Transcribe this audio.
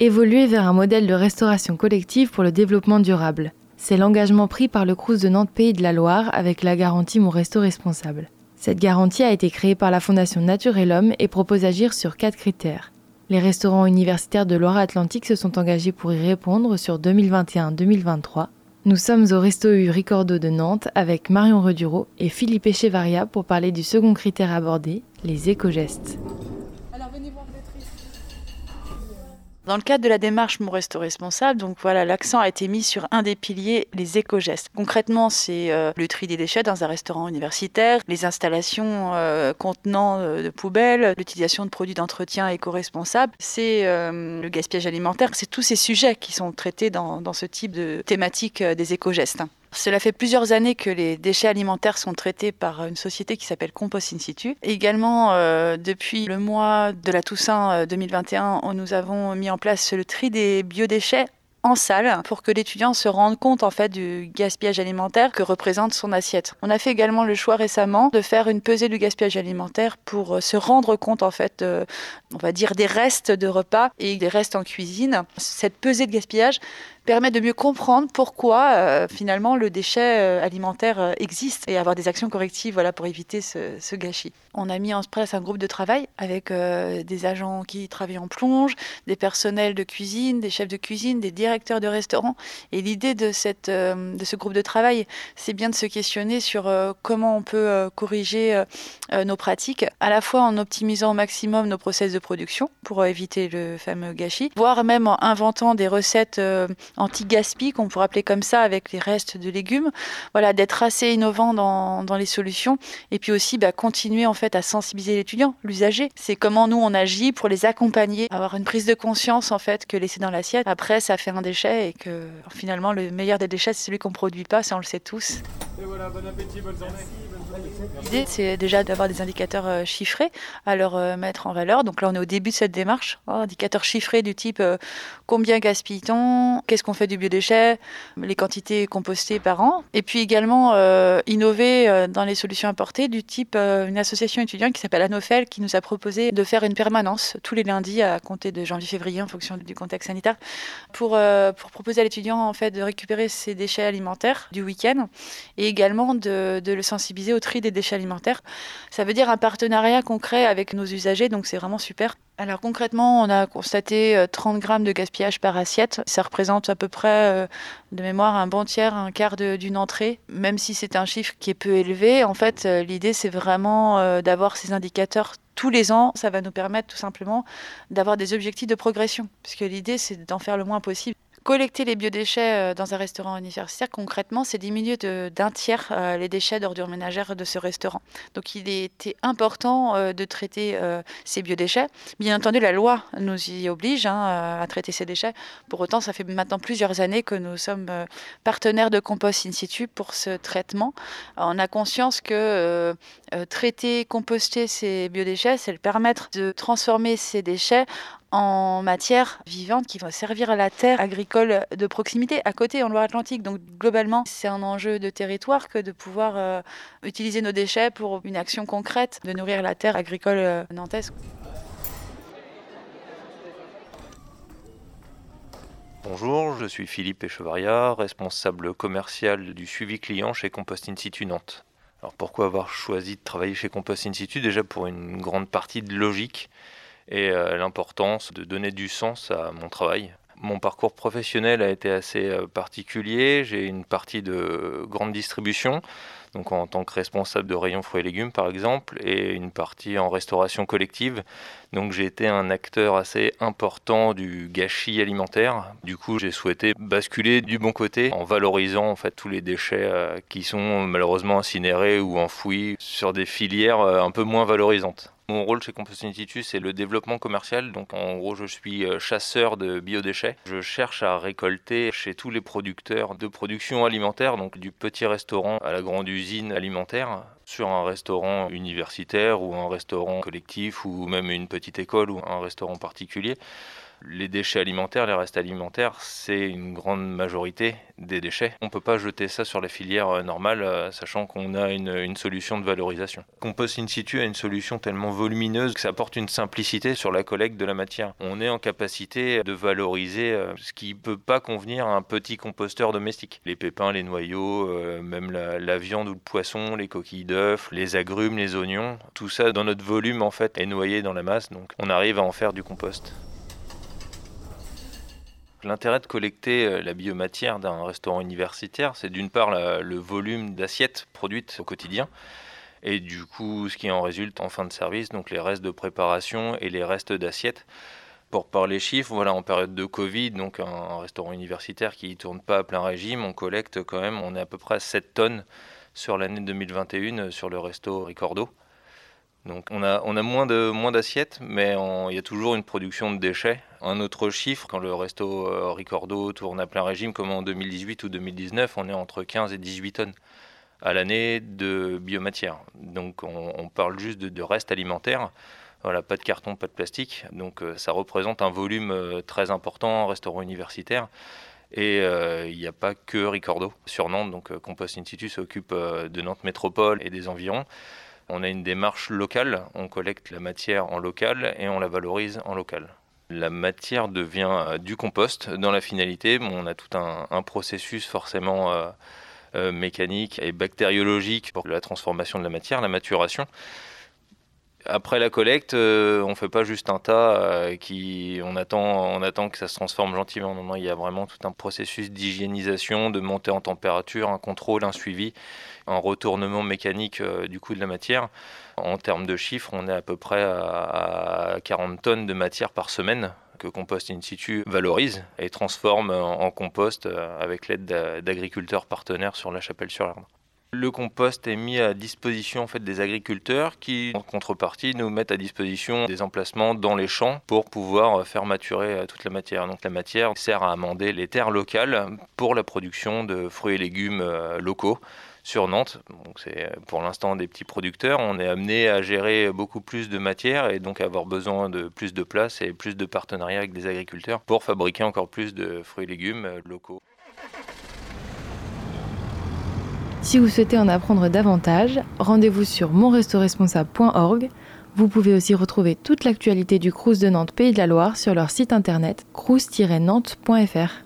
Évoluer vers un modèle de restauration collective pour le développement durable. C'est l'engagement pris par le Crous de Nantes Pays de la Loire avec la garantie Mon Resto Responsable. Cette garantie a été créée par la Fondation Nature et l'Homme et propose d'agir sur quatre critères. Les restaurants universitaires de Loire-Atlantique se sont engagés pour y répondre sur 2021-2023. Nous sommes au Resto U Ricordo de Nantes avec Marion Reduro et Philippe Echevaria pour parler du second critère abordé, les éco-gestes. Dans le cadre de la démarche Mon Resto Responsable, donc voilà, l'accent a été mis sur un des piliers, les éco-gestes. Concrètement, c'est euh, le tri des déchets dans un restaurant universitaire, les installations euh, contenant euh, de poubelles, l'utilisation de produits d'entretien éco-responsables, c'est le gaspillage alimentaire, c'est tous ces sujets qui sont traités dans, dans ce type de thématique des éco-gestes. Cela fait plusieurs années que les déchets alimentaires sont traités par une société qui s'appelle Compost Institute. également, euh, depuis le mois de la Toussaint 2021, euh, nous avons mis en place le tri des biodéchets en salle pour que l'étudiant se rende compte en fait du gaspillage alimentaire que représente son assiette. On a fait également le choix récemment de faire une pesée du gaspillage alimentaire pour euh, se rendre compte en fait, on va dire des restes de repas et des restes en cuisine. Cette pesée de gaspillage permet de mieux comprendre pourquoi euh, finalement le déchet euh, alimentaire euh, existe et avoir des actions correctives voilà, pour éviter ce, gâchis. On a mis en place un groupe de travail avec des agents qui travaillent en plonge, des personnels de cuisine, des chefs de cuisine, des directeurs de restaurants. Et l'idée de, cette, de ce groupe de travail, c'est bien de se questionner sur comment on peut corriger nos pratiques, à la fois en optimisant au maximum nos process de production pour éviter le fameux gâchis, voire même en inventant des recettes anti-gaspi, qu'on pourrait appeler comme ça, avec les restes de légumes. Voilà, d'être assez innovant dans, dans, les solutions. Et puis aussi, bah, continuer en fait à sensibiliser l'étudiant, l'usager. C'est comment nous, on agit pour les accompagner, avoir une prise de conscience en fait que laisser dans l'assiette, après, ça fait un déchet et que finalement, le meilleur des déchets, c'est celui qu'on produit pas, ça on le sait tous. Et voilà, bon appétit, bonne journée. L'idée, c'est déjà d'avoir des indicateurs euh, chiffrés à leur euh, mettre en valeur. Donc là, on est au début de cette démarche. Hein, indicateurs chiffrés du type euh, combien gaspille-t-on, qu'est-ce qu'on fait du biodéchet, les quantités compostées par an. Et puis également innover dans les solutions apportées du type une association étudiante qui s'appelle Anofel qui nous a proposé de faire une permanence tous les lundis à compter de janvier-février en fonction du contexte sanitaire pour, pour proposer à l'étudiant en fait de récupérer ses déchets alimentaires du week-end et également de, de le sensibiliser au tri des déchets alimentaires. Ça veut dire un partenariat concret avec nos usagers, donc c'est vraiment super. Alors concrètement, on a constaté 30 euh, grammes de gaspillage par assiette. Ça représente à peu près, euh, de mémoire, un bon tiers, un quart d'une entrée. Même si c'est un chiffre qui est peu élevé, en fait, euh, l'idée c'est vraiment d'avoir ces indicateurs tous les ans. Ça va nous permettre tout simplement d'avoir des objectifs de progression, puisque l'idée c'est d'en faire le moins possible. Collecter les biodéchets euh, dans un restaurant universitaire, concrètement, c'est diminuer d'un tiers euh, les déchets d'ordures ménagères de ce restaurant. Donc il était important euh, de traiter ces biodéchets. Bien entendu, la loi nous y oblige hein, à traiter ces déchets. Pour autant, ça fait maintenant plusieurs années que nous sommes partenaires de Compost In situ pour ce traitement. On a conscience que traiter, composter ces biodéchets, c'est le permettre de transformer ces déchets en matière vivante qui va servir à la terre agricole de proximité, à côté en Loire-Atlantique. Donc globalement, c'est un enjeu de territoire que de pouvoir euh, utiliser nos déchets pour une action concrète de nourrir la terre agricole euh, nantaise. Bonjour, je suis Philippe Echevaria, responsable commercial du suivi client chez Compost Institut Nantes. Alors pourquoi avoir choisi de travailler chez Compost Institut Déjà pour une grande partie de logique et euh, l'importance de donner du sens à mon travail. Mon parcours professionnel a été assez euh, particulier. J'ai une partie de grande distribution, donc en tant que responsable de rayon fruits et légumes par exemple, et une partie en restauration collective. Donc j'ai été un acteur assez important du gâchis alimentaire. Du coup, j'ai souhaité basculer du bon côté en valorisant en fait tous les déchets euh, qui sont malheureusement incinérés ou enfouis sur des filières un peu moins valorisantes. Mon rôle chez Compost Institute, c'est le développement commercial. Donc, en gros, je suis euh, chasseur de biodéchets. Je cherche à récolter chez tous les producteurs de production alimentaire, donc du petit restaurant à la grande usine alimentaire, sur un restaurant universitaire ou un restaurant collectif ou même une petite école ou un restaurant particulier Les déchets alimentaires, les restes alimentaires, c'est une grande majorité des déchets. On ne peut pas jeter ça sur la filière euh, normale, euh, sachant qu'on a une, solution de valorisation. Compost in situ a une solution tellement volumineuse que ça apporte une simplicité sur la collecte de la matière. On est en capacité de valoriser euh, ce qui ne peut pas convenir à un petit composteur domestique. Les pépins, les noyaux, même la, la, viande ou le poisson, les coquilles les agrumes, les oignons, tout ça dans notre volume en fait est noyé dans la masse, donc on arrive à en faire du compost. L'intérêt de collecter euh, la biomatière d'un restaurant universitaire, c'est d'une part le volume d'assiettes produites au quotidien, et du coup ce qui en résulte en fin de service, donc les restes de préparation et les restes d'assiettes. Pour parler chiffres, voilà, en période de Covid, donc un, restaurant universitaire qui ne tourne pas à plein régime, on collecte quand même, on est à peu près à 7 tonnes sur l'année 2021 sur le resto Ricordo. Donc on a, moins, de, d'assiettes, mais il y a toujours une production de déchets. Un autre chiffre, quand le resto euh, Ricordo tourne à plein régime, comme en 2018 ou 2019, on est entre 15 et 18 tonnes à l'année de biomatière. Donc on, parle juste de, restes alimentaires. Voilà, pas de carton, pas de plastique. Donc euh, ça représente un volume euh, très important en restaurant universitaire. Et il n'y a pas que Ricordo sur Nantes. Donc Compost Institute s'occupe de Nantes Métropole et des environs. On a une démarche locale, on collecte la matière en local et on la valorise en local. La matière devient euh, du compost dans la finalité. on a tout un, processus forcément euh, euh, mécanique et bactériologique pour la transformation de la matière, la maturation. Après la collecte, on ne fait pas juste un tas qui on attend, on attend que ça se transforme gentiment. Non, il y a vraiment tout un processus d'hygiénisation, de montée en température, un contrôle, un suivi un retournement mécanique euh, du coût de la matière. En termes de chiffres, on est à peu près à 40 tonnes de matière par semaine que Compost In situ valorise et transforme en compost euh, avec l'aide d'agriculteurs partenaires sur la Chapelle-sur-Erdre. Le compost est mis à disposition en fait, des agriculteurs qui, en contrepartie, nous mettent à disposition des emplacements dans les champs pour pouvoir euh, faire maturer toute la matière. Donc la matière sert à amender les terres locales pour la production de fruits et légumes locaux sur Nantes. Donc c'est pour l'instant des petits producteurs. On est amené à gérer beaucoup plus de matière et donc avoir besoin de plus de place et plus de partenariats avec des agriculteurs pour fabriquer encore plus de fruits et légumes locaux. Si vous souhaitez en apprendre davantage, rendez-vous sur monrestoresponsable.org. Vous pouvez aussi retrouver toute l'actualité du Crous de Nantes Pays de la Loire sur leur site internet crous-nantes.fr.